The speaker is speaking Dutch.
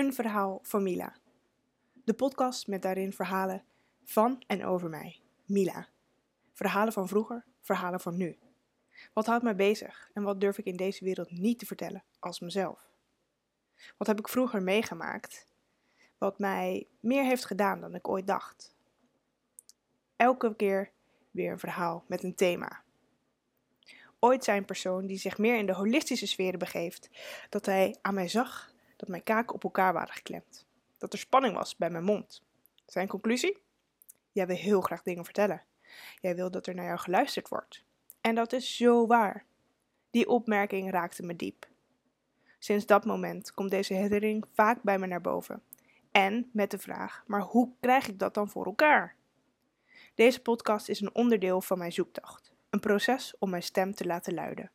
Een verhaal van Mila. De podcast met daarin verhalen van en over mij, Mila. Verhalen van vroeger, verhalen van nu. Wat houdt mij bezig en wat durf ik in deze wereld niet te vertellen als mezelf? Wat heb ik vroeger meegemaakt wat mij meer heeft gedaan dan ik ooit dacht? Elke keer weer een verhaal met een thema. Ooit zei een persoon die zich meer in de holistische sferen begeeft, dat hij aan mij zag dat mijn kaken op elkaar waren geklemd. Dat er spanning was bij mijn mond. Zijn conclusie? Jij wil heel graag dingen vertellen. Jij wil dat er naar jou geluisterd wordt. En dat is zo waar. Die opmerking raakte me diep. Sinds dat moment komt deze herinnering vaak bij me naar boven. En met de vraag: maar hoe krijg ik dat dan voor elkaar? Deze podcast is een onderdeel van mijn zoektocht. Een proces om mijn stem te laten luiden.